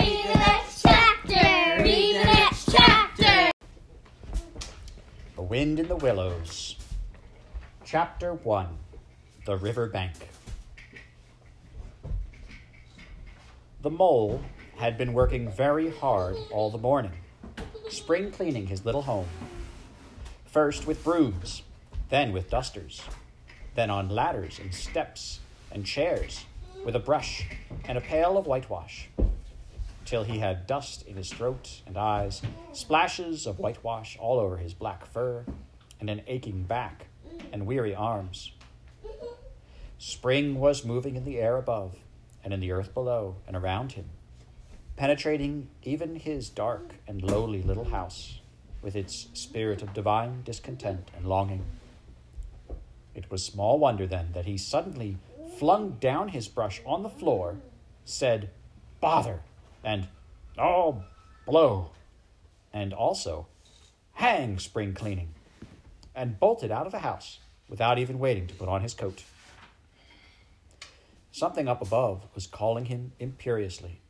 Read the next chapter. Read the next chapter. The Wind in the Willows. Chapter 1 The River Bank. The mole had been working very hard all the morning, spring cleaning his little home. First with brooms, then with dusters, then on ladders and steps and chairs with a brush and a pail of whitewash, till he had dust in his throat and eyes, splashes of whitewash all over his black fur, and an aching back and weary arms. Spring was moving in the air above, and in the earth below and around him, penetrating even his dark and lowly little house with its spirit of divine discontent and longing. It was small wonder then that he suddenly flung down his brush on the floor, said, Bother, and Oh, blow, and also, Hang spring cleaning, and bolted out of the house without even waiting to put on his coat. Something up above was calling him imperiously,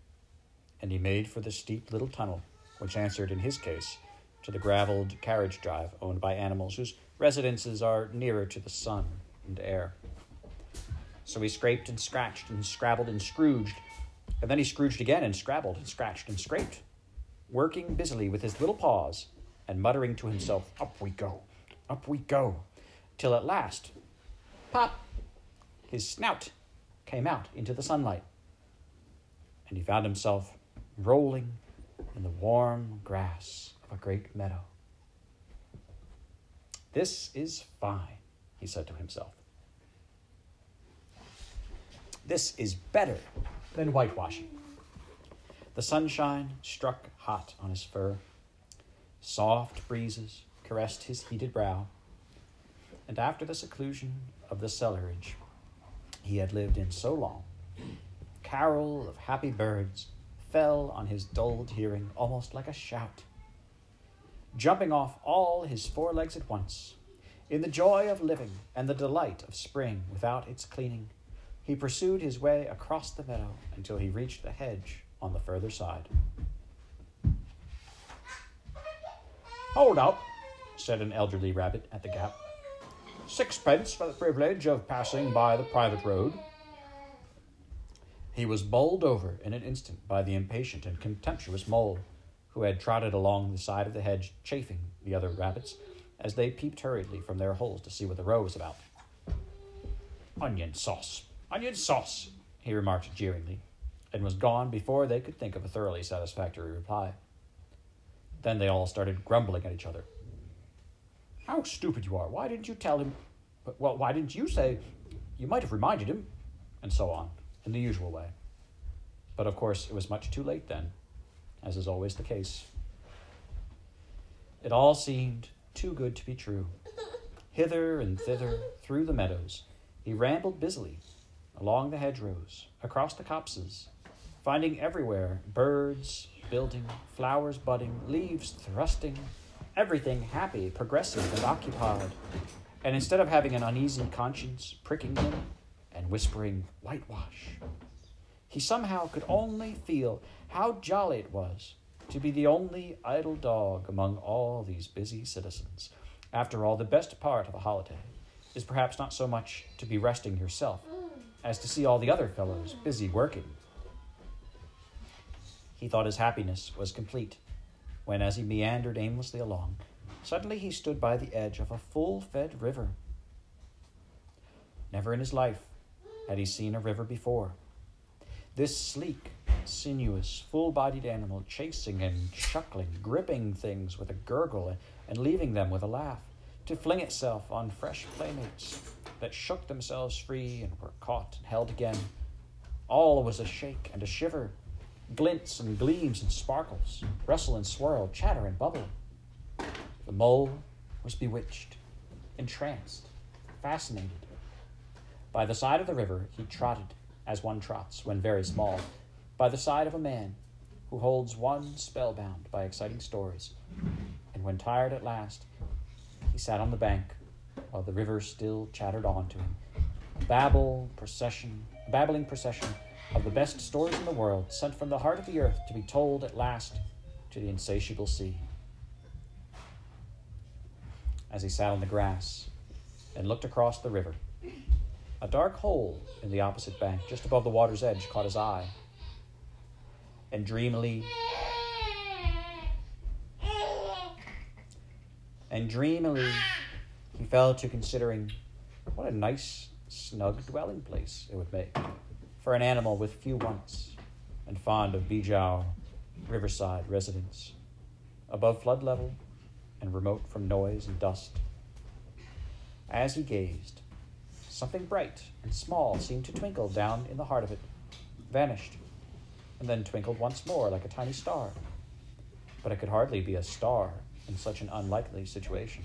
and he made for the steep little tunnel, which answered, in his case, to the graveled carriage drive owned by animals whose residences are nearer to the sun and air. So he scraped and scratched and scrabbled and scrooged, and then he scrooged again and scrabbled and scratched and scraped, working busily with his little paws and muttering to himself, Up we go, up we go, till at last, pop, his snout came out into the sunlight, and he found himself rolling in the warm grass of a great meadow. This is fine, he said to himself. This is better than whitewashing. The sunshine struck hot on his fur. Soft breezes caressed his heated brow. And after the seclusion of the cellarage he had lived in so long, carol of happy birds fell on his dulled hearing almost like a shout. Jumping off all his four legs at once, in the joy of living and the delight of spring without its cleaning, he pursued his way across the meadow until he reached the hedge on the further side. Hold up, said an elderly rabbit at the gap. Sixpence for the privilege of passing by the private road. He was bowled over in an instant by the impatient and contemptuous mole, who had trotted along the side of the hedge, chaffing the other rabbits as they peeped hurriedly from their holes to see what the row was about. Onion sauce, onion sauce, he remarked jeeringly, and was gone before they could think of a thoroughly satisfactory reply. Then they all started grumbling at each other. How stupid you are! Why didn't you tell him? Well, why didn't you say? You might have reminded him, and so on, in the usual way. But of course, it was much too late then, as is always the case. It all seemed too good to be true. Hither and thither through the meadows, he rambled busily, along the hedgerows, across the copses, finding everywhere birds building, flowers budding, leaves thrusting, everything happy, progressive, and occupied. And instead of having an uneasy conscience pricking him and whispering, whitewash, he somehow could only feel how jolly it was to be the only idle dog among all these busy citizens. After all, the best part of a holiday is perhaps not so much to be resting yourself as to see all the other fellows busy working. He thought his happiness was complete when, as he meandered aimlessly along, suddenly he stood by the edge of a full fed river. Never in his life had he seen a river before. This sleek, sinuous, full bodied animal chasing and chuckling, gripping things with a gurgle and leaving them with a laugh, to fling itself on fresh playmates that shook themselves free and were caught and held again. All was a shake and a shiver, glints and gleams and sparkles, rustle and swirl, chatter and bubble. The mole was bewitched, entranced, fascinated. By the side of the river he trotted, as one trots when very small, by the side of a man who holds one spellbound by exciting stories. And when tired at last, he sat on the bank while the river still chattered on to him. A babble procession, a babbling procession of the best stories in the world, sent from the heart of the earth to be told at last to the insatiable sea. As he sat on the grass and looked across the river, a dark hole in the opposite bank, just above the water's edge, caught his eye. And dreamily, and dreamily, he fell to considering what a nice, snug dwelling place it would make for an animal with few wants and fond of Bijou riverside residence, above flood level and remote from noise and dust. As he gazed, something bright and small seemed to twinkle down in the heart of it, vanished, and then twinkled once more like a tiny star. But it could hardly be a star in such an unlikely situation,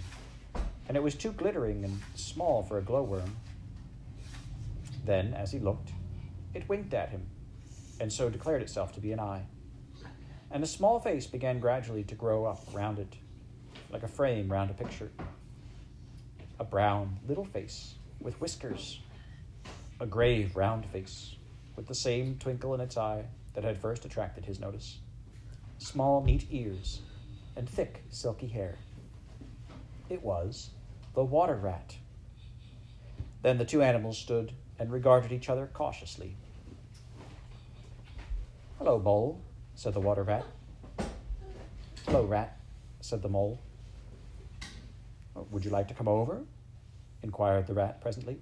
and it was too glittering and small for a glowworm. Then, as he looked, it winked at him, and so declared itself to be an eye. And a small face began gradually to grow up round it, like a frame round a picture. A brown little face with whiskers, a grave round face with the same twinkle in its eye that had first attracted his notice, small neat ears, and thick silky hair. It was the water rat. Then the two animals stood and regarded each other cautiously. Hello, mole, said the water rat. Hello, rat, said the mole. Oh, would you like to come over? inquired the rat presently.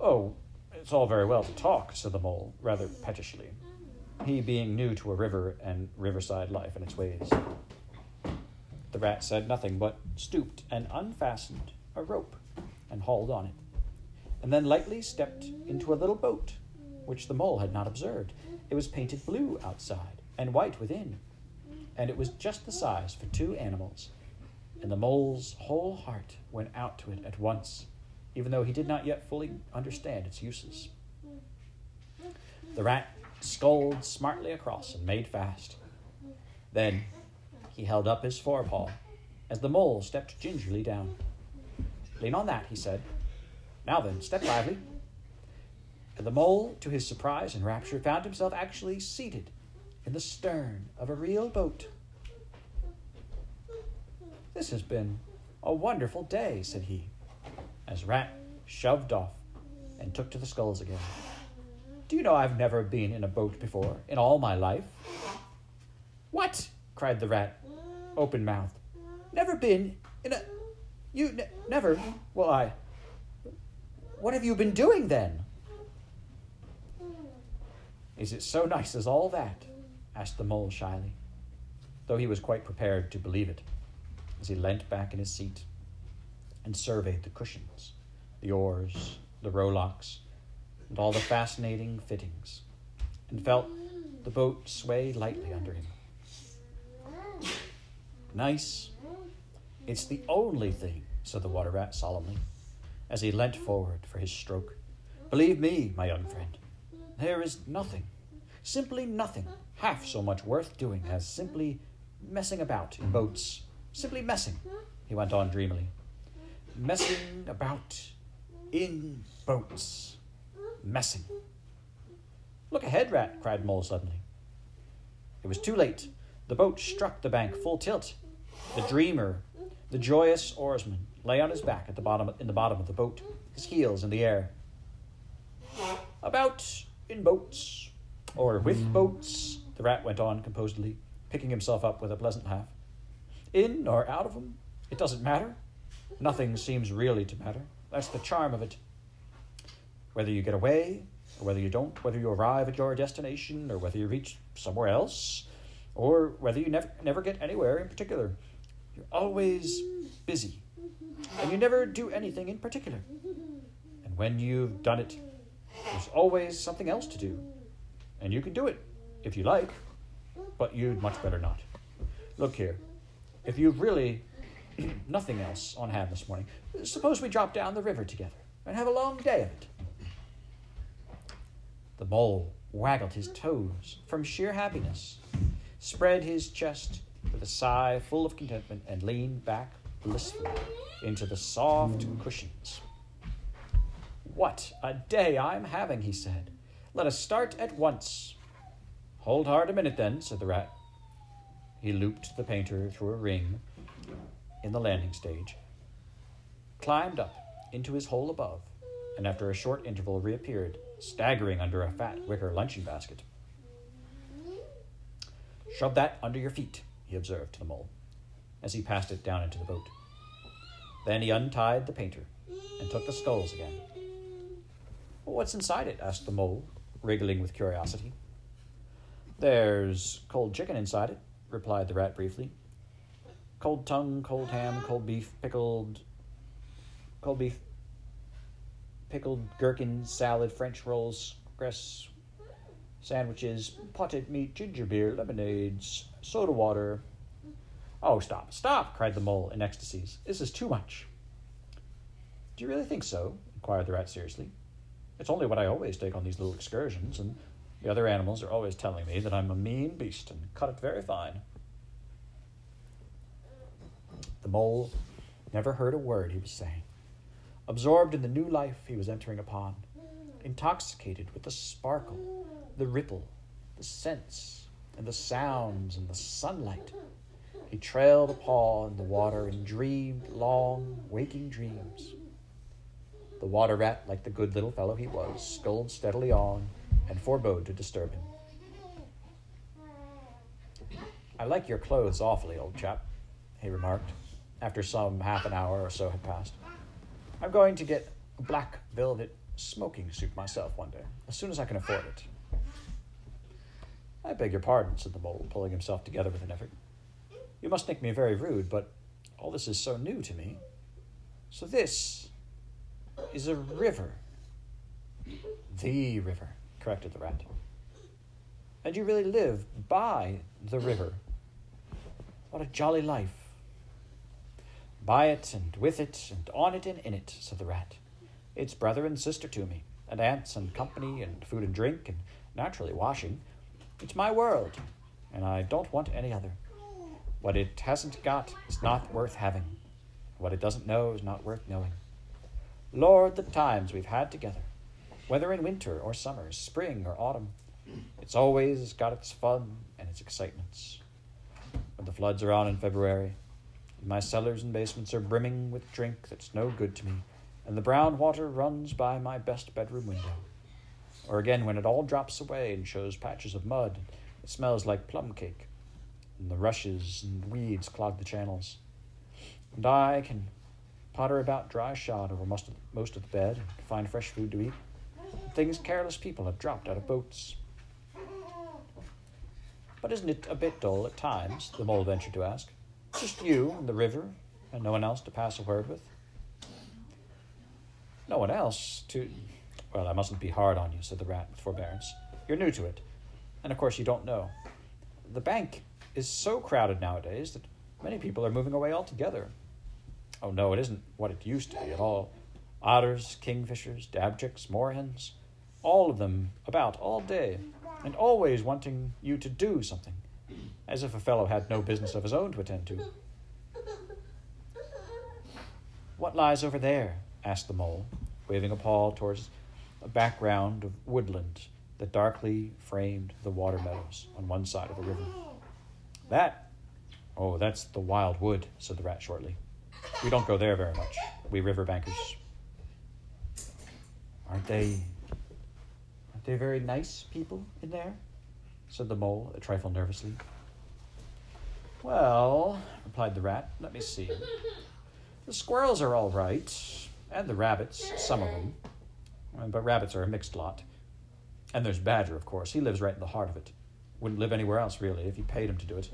Oh, it's all very well to talk, said the mole, rather pettishly, he being new to a river and riverside life and its ways. The rat said nothing, but stooped and unfastened a rope and hauled on it, and then lightly stepped into a little boat, which the mole had not observed. It was painted blue outside and white within, and it was just the size for two animals and the mole's whole heart went out to it at once, even though he did not yet fully understand its uses. The rat sculled smartly across and made fast. Then he held up his forepaw as the mole stepped gingerly down. Lean on that, he said. Now then, step lively. And the mole, to his surprise and rapture, found himself actually seated in the stern of a real boat. This has been a wonderful day, said he, as Rat shoved off and took to the sculls again. Do you know I've never been in a boat before in all my life? What? cried the rat, open mouthed. Never been in a. You ne- never? Well, I. What have you been doing then? Is it so nice as all that? asked the mole shyly, though he was quite prepared to believe it as he leant back in his seat and surveyed the cushions, the oars, the rowlocks, and all the fascinating fittings, and felt the boat sway lightly under him. Nice. It's the only thing, said the water rat solemnly, as he leant forward for his stroke. Believe me, my young friend, there is nothing, simply nothing, half so much worth doing as simply messing about in boats Simply messing, he went on dreamily. Messing about in boats. Messing. Look ahead, Rat, cried Mole suddenly. It was too late. The boat struck the bank full tilt. The dreamer, the joyous oarsman, lay on his back at the bottom in the bottom of the boat, his heels in the air. About in boats, or with boats, the rat went on composedly, picking himself up with a pleasant laugh in or out of them. It doesn't matter. Nothing seems really to matter. That's the charm of it. Whether you get away, or whether you don't, whether you arrive at your destination, or whether you reach somewhere else, or whether you never, never get anywhere in particular, you're always busy. And you never do anything in particular. And when you've done it, there's always something else to do. And you can do it if you like, but you'd much better not. Look here if you've really nothing else on hand this morning, suppose we drop down the river together and have a long day of it. The mole waggled his toes from sheer happiness, spread his chest with a sigh full of contentment, and leaned back blissfully into the soft cushions. What a day I'm having, he said, Let us start at once. Hold hard a minute then, said the rat. He looped the painter through a ring in the landing stage, climbed up into his hole above, and after a short interval reappeared, staggering under a fat wicker luncheon basket. Shove that under your feet, he observed to the mole, as he passed it down into the boat. Then he untied the painter and took the sculls again. What's inside it? asked the mole, wriggling with curiosity. There's cold chicken inside it, replied the rat briefly. Cold tongue, cold ham, cold beef, pickled. cold beef, pickled gherkin, salad, French rolls, cress, sandwiches, potted meat, ginger beer, lemonades, soda water. Oh, stop, stop, cried the mole in ecstasies. This is too much. Do you really think so? inquired the rat seriously. It's only what I always take on these little excursions, and the other animals are always telling me that I'm a mean beast and cut it very fine. The mole never heard a word he was saying, absorbed in the new life he was entering upon, intoxicated with the sparkle, the ripple, the scents, and the sounds and the sunlight. He trailed a paw in the water and dreamed long, waking dreams. The water rat, like the good little fellow he was, sculled steadily on and forebode to disturb him. I like your clothes awfully, old chap, he remarked, after some half an hour or so had passed. I'm going to get a black velvet smoking suit myself one day, as soon as I can afford it. I beg your pardon, said the mole, pulling himself together with an effort. You must think me very rude, but all this is so new to me. So this is a river. The river, corrected the rat. And you really live by the river. What a jolly life. By it and with it and on it and in it, said the rat. It's brother and sister to me, and aunts and company and food and drink and naturally washing. It's my world, and I don't want any other. What it hasn't got is not worth having. What it doesn't know is not worth knowing. Lord, the times we've had together, whether in winter or summer, spring or autumn, it's always got its fun and its excitements. When the floods are on in February, and my cellars and basements are brimming with drink that's no good to me, and the brown water runs by my best bedroom window. Or again, when it all drops away and shows patches of mud, it smells like plum cake, and the rushes and weeds clog the channels. And I can potter about dry shod over most of, most of the bed and find fresh food to eat. Things careless people have dropped out of boats. But isn't it a bit dull at times? the mole ventured to ask. Just you and the river, and no one else to pass a word with? No one else to. Well, I mustn't be hard on you, said the rat with forbearance. You're new to it, and of course you don't know. The bank is so crowded nowadays that many people are moving away altogether. Oh, no, it isn't what it used to be at all. Otters, kingfishers, dabchicks, moorhens, all of them about all day, and always wanting you to do something, as if a fellow had no business of his own to attend to. What lies over there? asked the mole, waving a paw towards a background of woodland that darkly framed the water meadows on one side of the river. That? Oh, that's the wild wood, said the rat shortly. We don't go there very much, we river bankers. Aren't they aren't they very nice people in there? said the mole, a trifle nervously. Well, replied the rat, let me see. The squirrels are all right, and the rabbits, some of them. But rabbits are a mixed lot. And there's Badger, of course. He lives right in the heart of it. Wouldn't live anywhere else, really, if you paid him to do it.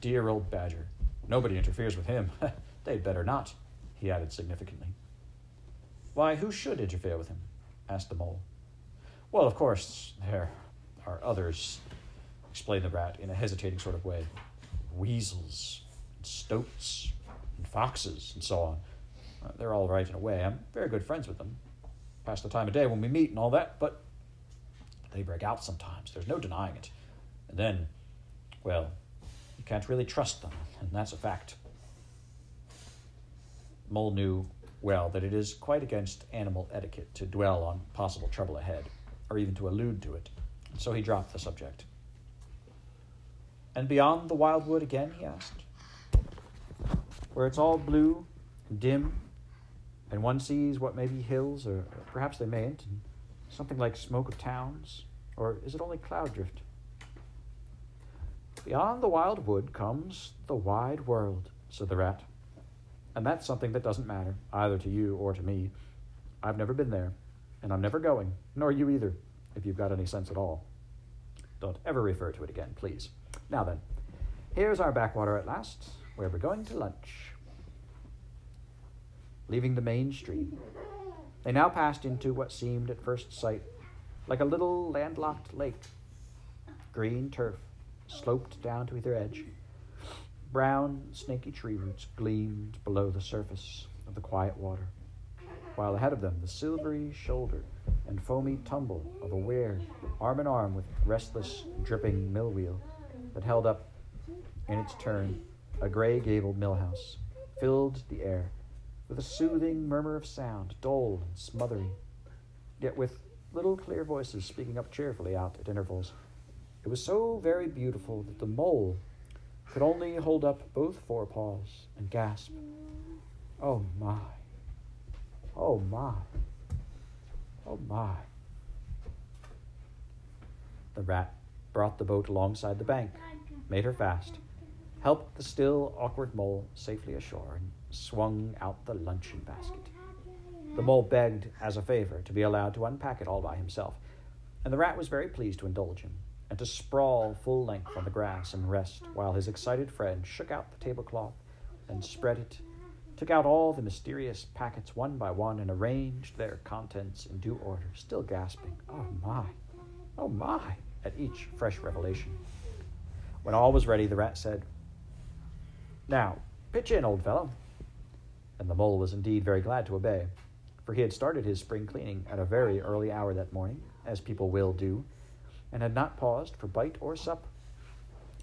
Dear old Badger. Nobody interferes with him. They'd better not, he added significantly. Why, who should interfere with him? asked the mole. Well, of course, there are others, explained the rat in a hesitating sort of way. Weasels, and stoats, and foxes, and so on. Uh, they're all right in a way. I'm very good friends with them. Pass the time of day when we meet and all that, but they break out sometimes. There's no denying it. And then, well, you can't really trust them, and that's a fact. Mole knew well that it is quite against animal etiquette to dwell on possible trouble ahead. or even to allude to it, and so he dropped the subject. And beyond the wildwood again, he asked, where it's all blue and dim, and one sees what may be hills, or perhaps they mayn't, something like smoke of towns, or is it only cloud drift? Beyond the wild wood comes the wide world, said the rat. And that's something that doesn't matter, either to you or to me. I've never been there, and I'm never going, nor you either, if you've got any sense at all. Don't ever refer to it again, please. Now then, here's our backwater at last, where we're going to lunch. Leaving the main stream, they now passed into what seemed at first sight like a little landlocked lake. Green turf sloped down to either edge. Brown, snaky tree roots gleamed below the surface of the quiet water, while ahead of them the silvery shoulder and foamy tumble of a weir, arm in arm with restless, dripping mill wheel that held up in its turn a gray gabled mill house, filled the air with a soothing murmur of sound, dull and smothery, yet with little clear voices speaking up cheerfully out at intervals. It was so very beautiful that the mole could only hold up both forepaws and gasp, Oh my, oh my, oh my. The rat brought the boat alongside the bank, made her fast, helped the still awkward mole safely ashore, and swung out the luncheon basket. The mole begged, as a favor, to be allowed to unpack it all by himself, and the rat was very pleased to indulge him, and to sprawl full length on the grass and rest while his excited friend shook out the tablecloth and spread it, took out all the mysterious packets one by one, and arranged their contents in due order, still gasping, Oh my, oh my, at each fresh revelation. When all was ready, the rat said, Now, pitch in, old fellow. And the mole was indeed very glad to obey for he had started his spring cleaning at a very early hour that morning, as people will do, and had not paused for bite or sup.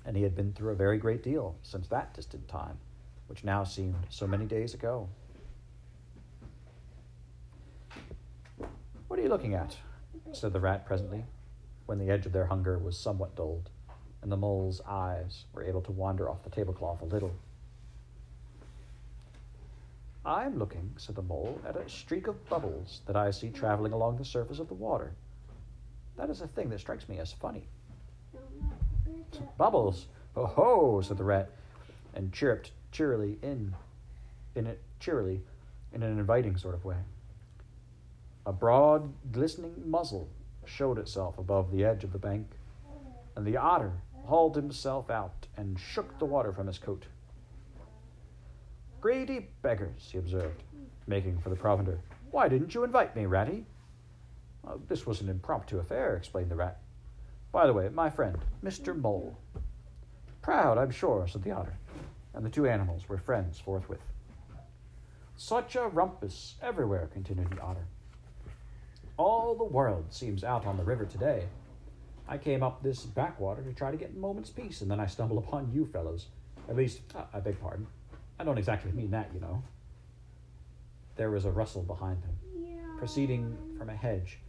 And he had been through a very great deal since that distant time, which now seemed so many days ago. What are you looking at? said the rat presently, when the edge of their hunger was somewhat dulled, and the mole's eyes were able to wander off the tablecloth a little. I'm looking, said the mole, at a streak of bubbles that I see traveling along the surface of the water. That is a thing that strikes me as funny. Bubbles! Oh ho! said the rat, and chirruped cheerily in, in it cheerily, in an inviting sort of way. A broad, glistening muzzle showed itself above the edge of the bank, and the otter hauled himself out and shook the water from his coat. Greedy beggars, he observed, making for the provender. Why didn't you invite me, Ratty? Uh, this was an impromptu affair, explained the rat. By the way, my friend, Mr. Mole. Proud, I'm sure, said the otter, and the two animals were friends forthwith. Such a rumpus everywhere, continued the otter. All the world seems out on the river today. I came up this backwater to try to get a moment's peace, and then I stumble upon you fellows. At least, uh, I beg pardon. I don't exactly mean that, you know. There was a rustle behind them, proceeding from a hedge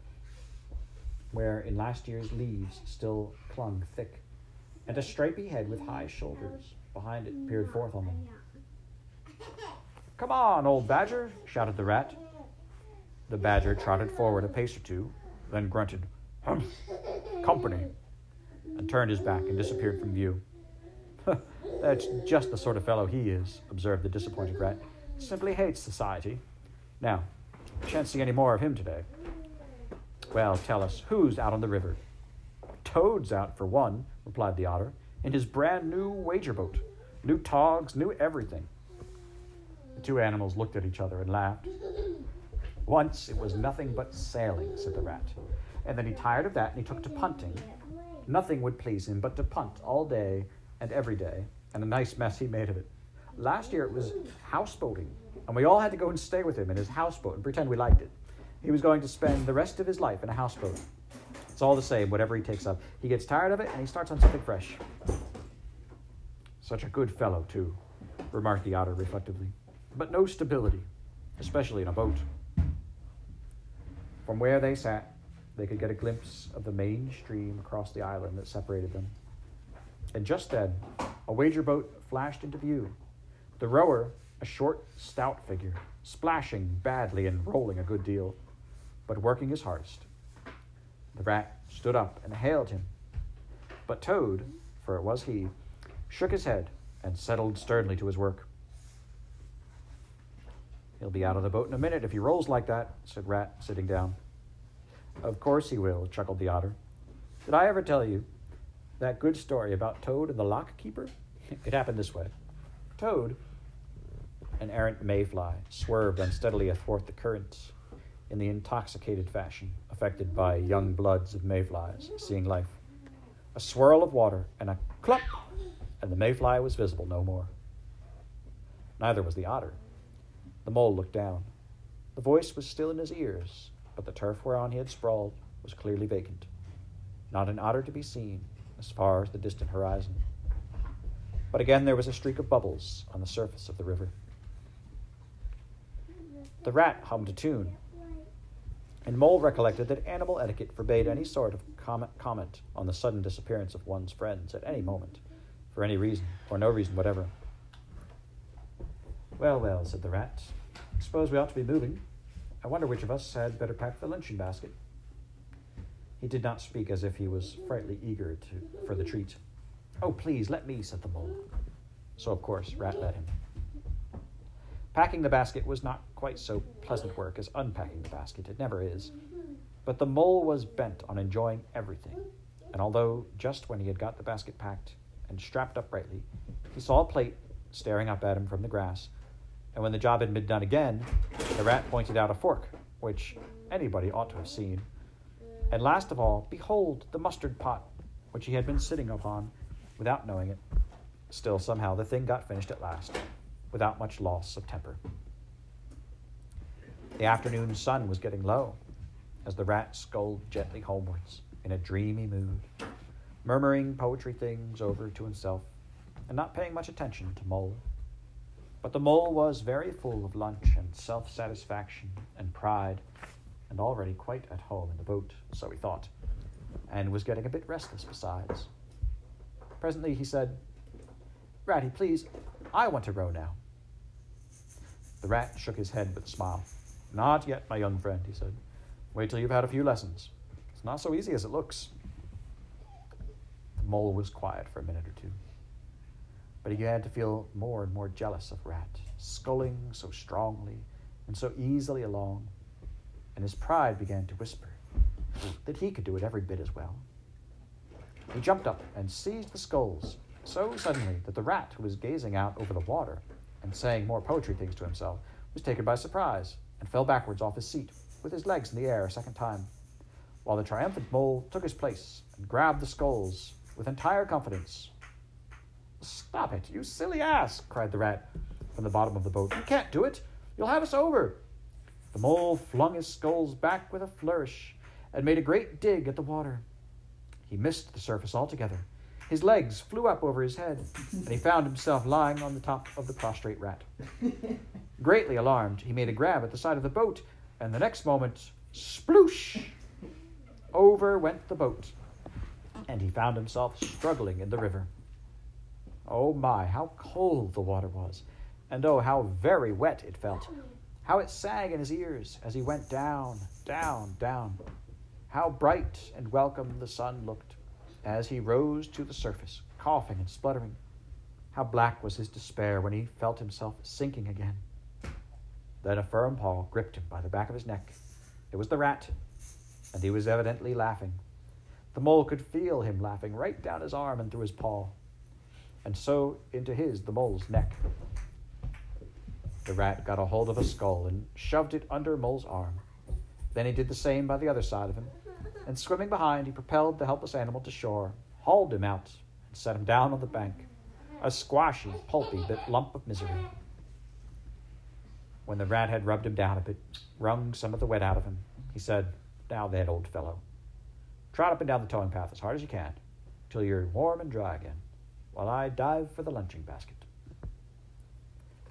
where in last year's leaves still clung thick, and a stripy head with high shoulders behind it peered forth on them. Come on, old badger, shouted the rat. The badger trotted forward a pace or two, then grunted, Humph, company, and turned his back and disappeared from view. Uh, That's just the sort of fellow he is, observed the disappointed rat. Simply hates society. Now, shan't see any more of him today. Well, tell us, who's out on the river? Toad's out, for one, replied the otter, in his brand new wager boat. New togs, new everything. The two animals looked at each other and laughed. Once it was nothing but sailing, said the rat. And then he tired of that and he took to punting. Nothing would please him but to punt all day and every day, and a nice mess he made of it. Last year it was houseboating, and we all had to go and stay with him in his houseboat and pretend we liked it. He was going to spend the rest of his life in a houseboat. It's all the same, whatever he takes up. He gets tired of it and he starts on something fresh. Such a good fellow, too, remarked the otter reflectively. But no stability, especially in a boat. From where they sat, they could get a glimpse of the main stream across the island that separated them. And just then, a wager boat flashed into view. The rower, a short, stout figure, splashing badly and rolling a good deal, but working his hardest. The rat stood up and hailed him. But Toad, for it was he, shook his head and settled sternly to his work. He'll be out of the boat in a minute if he rolls like that, said Rat, sitting down. Of course he will, chuckled the otter. Did I ever tell you that good story about Toad and the lock keeper? It happened this way. Toad, an errant mayfly, swerved unsteadily athwart the currents in the intoxicated fashion affected by young bloods of mayflies seeing life. A swirl of water and a clup, and the mayfly was visible no more. Neither was the otter. The mole looked down. The voice was still in his ears, but the turf whereon he had sprawled was clearly vacant. Not an otter to be seen as far as the distant horizon. But again there was a streak of bubbles on the surface of the river. The rat hummed a tune, and Mole recollected that animal etiquette forbade any sort of comment on the sudden disappearance of one's friends at any moment, for any reason, or no reason whatever. Well, well, said the rat. I suppose we ought to be moving. I wonder which of us had better pack the luncheon basket. He did not speak as if he was frightfully eager to, for the treat. Oh, please, let me, said the mole. So, of course, Rat let him. Packing the basket was not quite so pleasant work as unpacking the basket. It never is. But the mole was bent on enjoying everything. And although just when he had got the basket packed and strapped uprightly, he saw a plate staring up at him from the grass, and when the job had been done again, the rat pointed out a fork, which anybody ought to have seen. And last of all, behold the mustard pot, which he had been sitting upon without knowing it. Still, somehow, the thing got finished at last, without much loss of temper. The afternoon sun was getting low as the rat sculled gently homewards in a dreamy mood, murmuring poetry things over to himself and not paying much attention to Mole. But the mole was very full of lunch and self satisfaction and pride, and already quite at home in the boat, so he thought, and was getting a bit restless besides. Presently he said, Ratty, please, I want to row now. The rat shook his head with a smile. Not yet, my young friend, he said. Wait till you've had a few lessons. It's not so easy as it looks. The mole was quiet for a minute or two but he began to feel more and more jealous of Rat, sculling so strongly and so easily along, and his pride began to whisper that he could do it every bit as well. He jumped up and seized the sculls so suddenly that the rat, who was gazing out over the water and saying more poetry things to himself, was taken by surprise and fell backwards off his seat with his legs in the air a second time, while the triumphant mole took his place and grabbed the sculls with entire confidence Stop it, you silly ass, cried the rat from the bottom of the boat. You can't do it. You'll have us over. The mole flung his sculls back with a flourish and made a great dig at the water. He missed the surface altogether. His legs flew up over his head, and he found himself lying on the top of the prostrate rat. Greatly alarmed, he made a grab at the side of the boat, and the next moment, sploosh! Over went the boat, and he found himself struggling in the river. Oh my, how cold the water was, and oh, how very wet it felt. How it sang in his ears as he went down, down, down. How bright and welcome the sun looked as he rose to the surface, coughing and spluttering. How black was his despair when he felt himself sinking again. Then a firm paw gripped him by the back of his neck. It was the rat, and he was evidently laughing. The mole could feel him laughing right down his arm and through his paw and so into his, the mole's, neck. The rat got a hold of a scull and shoved it under Mole's arm. Then he did the same by the other side of him, and swimming behind, he propelled the helpless animal to shore, hauled him out, and set him down on the bank, a squashy, pulpy bit lump of misery. When the rat had rubbed him down a bit, wrung some of the wet out of him, he said, Now then, old fellow, trot up and down the towing path as hard as you can, till you're warm and dry again while I dive for the lunching basket.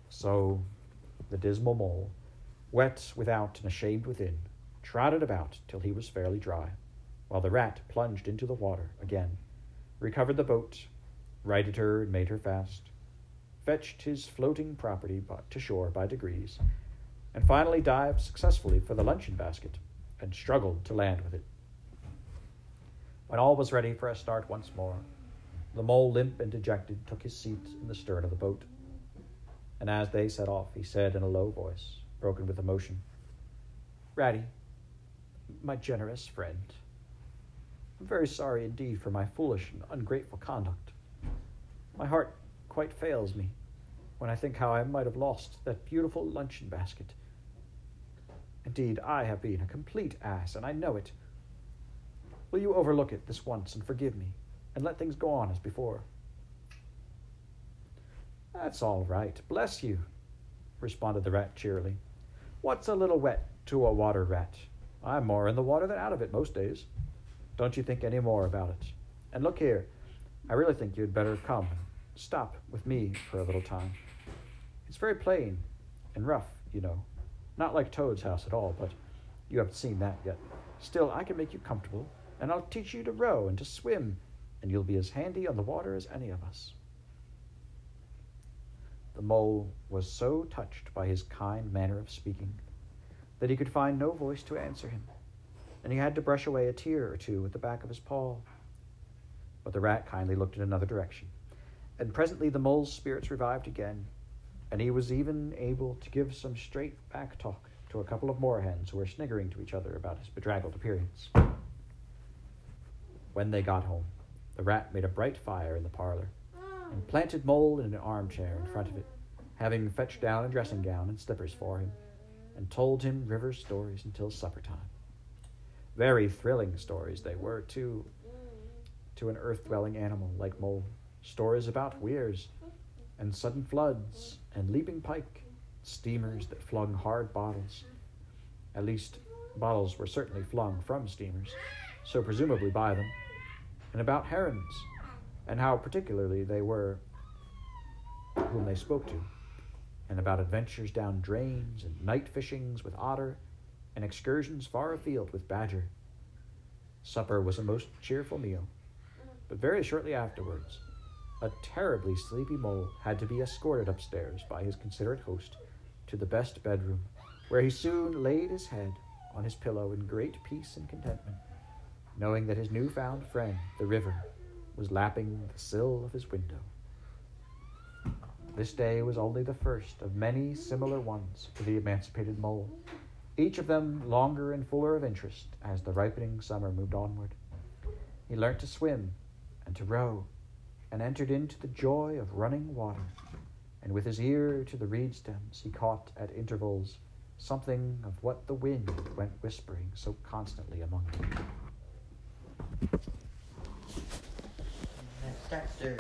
So the dismal mole, wet without and ashamed within, trotted about till he was fairly dry, while the rat plunged into the water again, recovered the boat, righted her and made her fast, fetched his floating property to shore by degrees, and finally dived successfully for the luncheon basket and struggled to land with it. When all was ready for a start once more, the mole, limp and dejected, took his seat in the stern of the boat. And as they set off, he said in a low voice, broken with emotion, Ratty, my generous friend, I'm very sorry indeed for my foolish and ungrateful conduct. My heart quite fails me when I think how I might have lost that beautiful luncheon basket. Indeed, I have been a complete ass, and I know it. Will you overlook it this once and forgive me, and let things go on as before? That's all right, bless you, responded the rat cheerily. What's a little wet to a water rat? I'm more in the water than out of it most days. Don't you think any more about it. And look here, I really think you'd better come and stop with me for a little time. It's very plain and rough, you know. Not like Toad's house at all, but you haven't seen that yet. Still, I can make you comfortable, and I'll teach you to row and to swim, and you'll be as handy on the water as any of us. The mole was so touched by his kind manner of speaking that he could find no voice to answer him, and he had to brush away a tear or two with the back of his paw. But the rat kindly looked in another direction, and presently the mole's spirits revived again, and he was even able to give some straight back talk to a couple of moorhens who were sniggering to each other about his bedraggled appearance. When they got home, the rat made a bright fire in the parlor and planted Mole in an armchair in front of it, having fetched down a dressing gown and slippers for him, and told him river stories until supper time. Very thrilling stories they were, too, to an earth dwelling animal like Mole. Stories about weirs and sudden floods and leaping pike, steamers that flung hard bottles. At least, bottles were certainly flung from steamers, so presumably by them, and about herons and how particularly they were whom they spoke to, and about adventures down drains and night fishings with otter and excursions far afield with badger. Supper was a most cheerful meal, but very shortly afterwards, a terribly sleepy mole had to be escorted upstairs by his considerate host to the best bedroom, where he soon laid his head on his pillow in great peace and contentment, knowing that his new-found friend, the river, was lapping the sill of his window. This day was only the first of many similar ones for the emancipated mole, each of them longer and fuller of interest as the ripening summer moved onward. He learnt to swim and to row, and entered into the joy of running water, and with his ear to the reed stems he caught at intervals something of what the wind went whispering so constantly among them. Dexter.